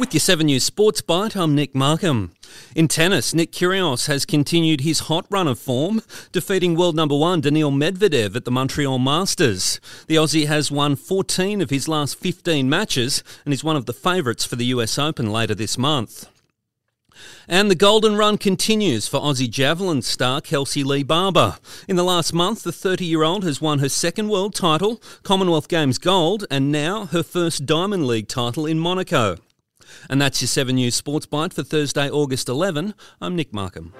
With your 7 News Sports Byte, I'm Nick Markham. In tennis, Nick Kyrgios has continued his hot run of form, defeating world number one Daniil Medvedev at the Montreal Masters. The Aussie has won 14 of his last 15 matches and is one of the favourites for the US Open later this month. And the golden run continues for Aussie javelin star Kelsey Lee Barber. In the last month, the 30 year old has won her second world title, Commonwealth Games gold, and now her first Diamond League title in Monaco. And that's your 7 News Sports Byte for Thursday, August 11. I'm Nick Markham.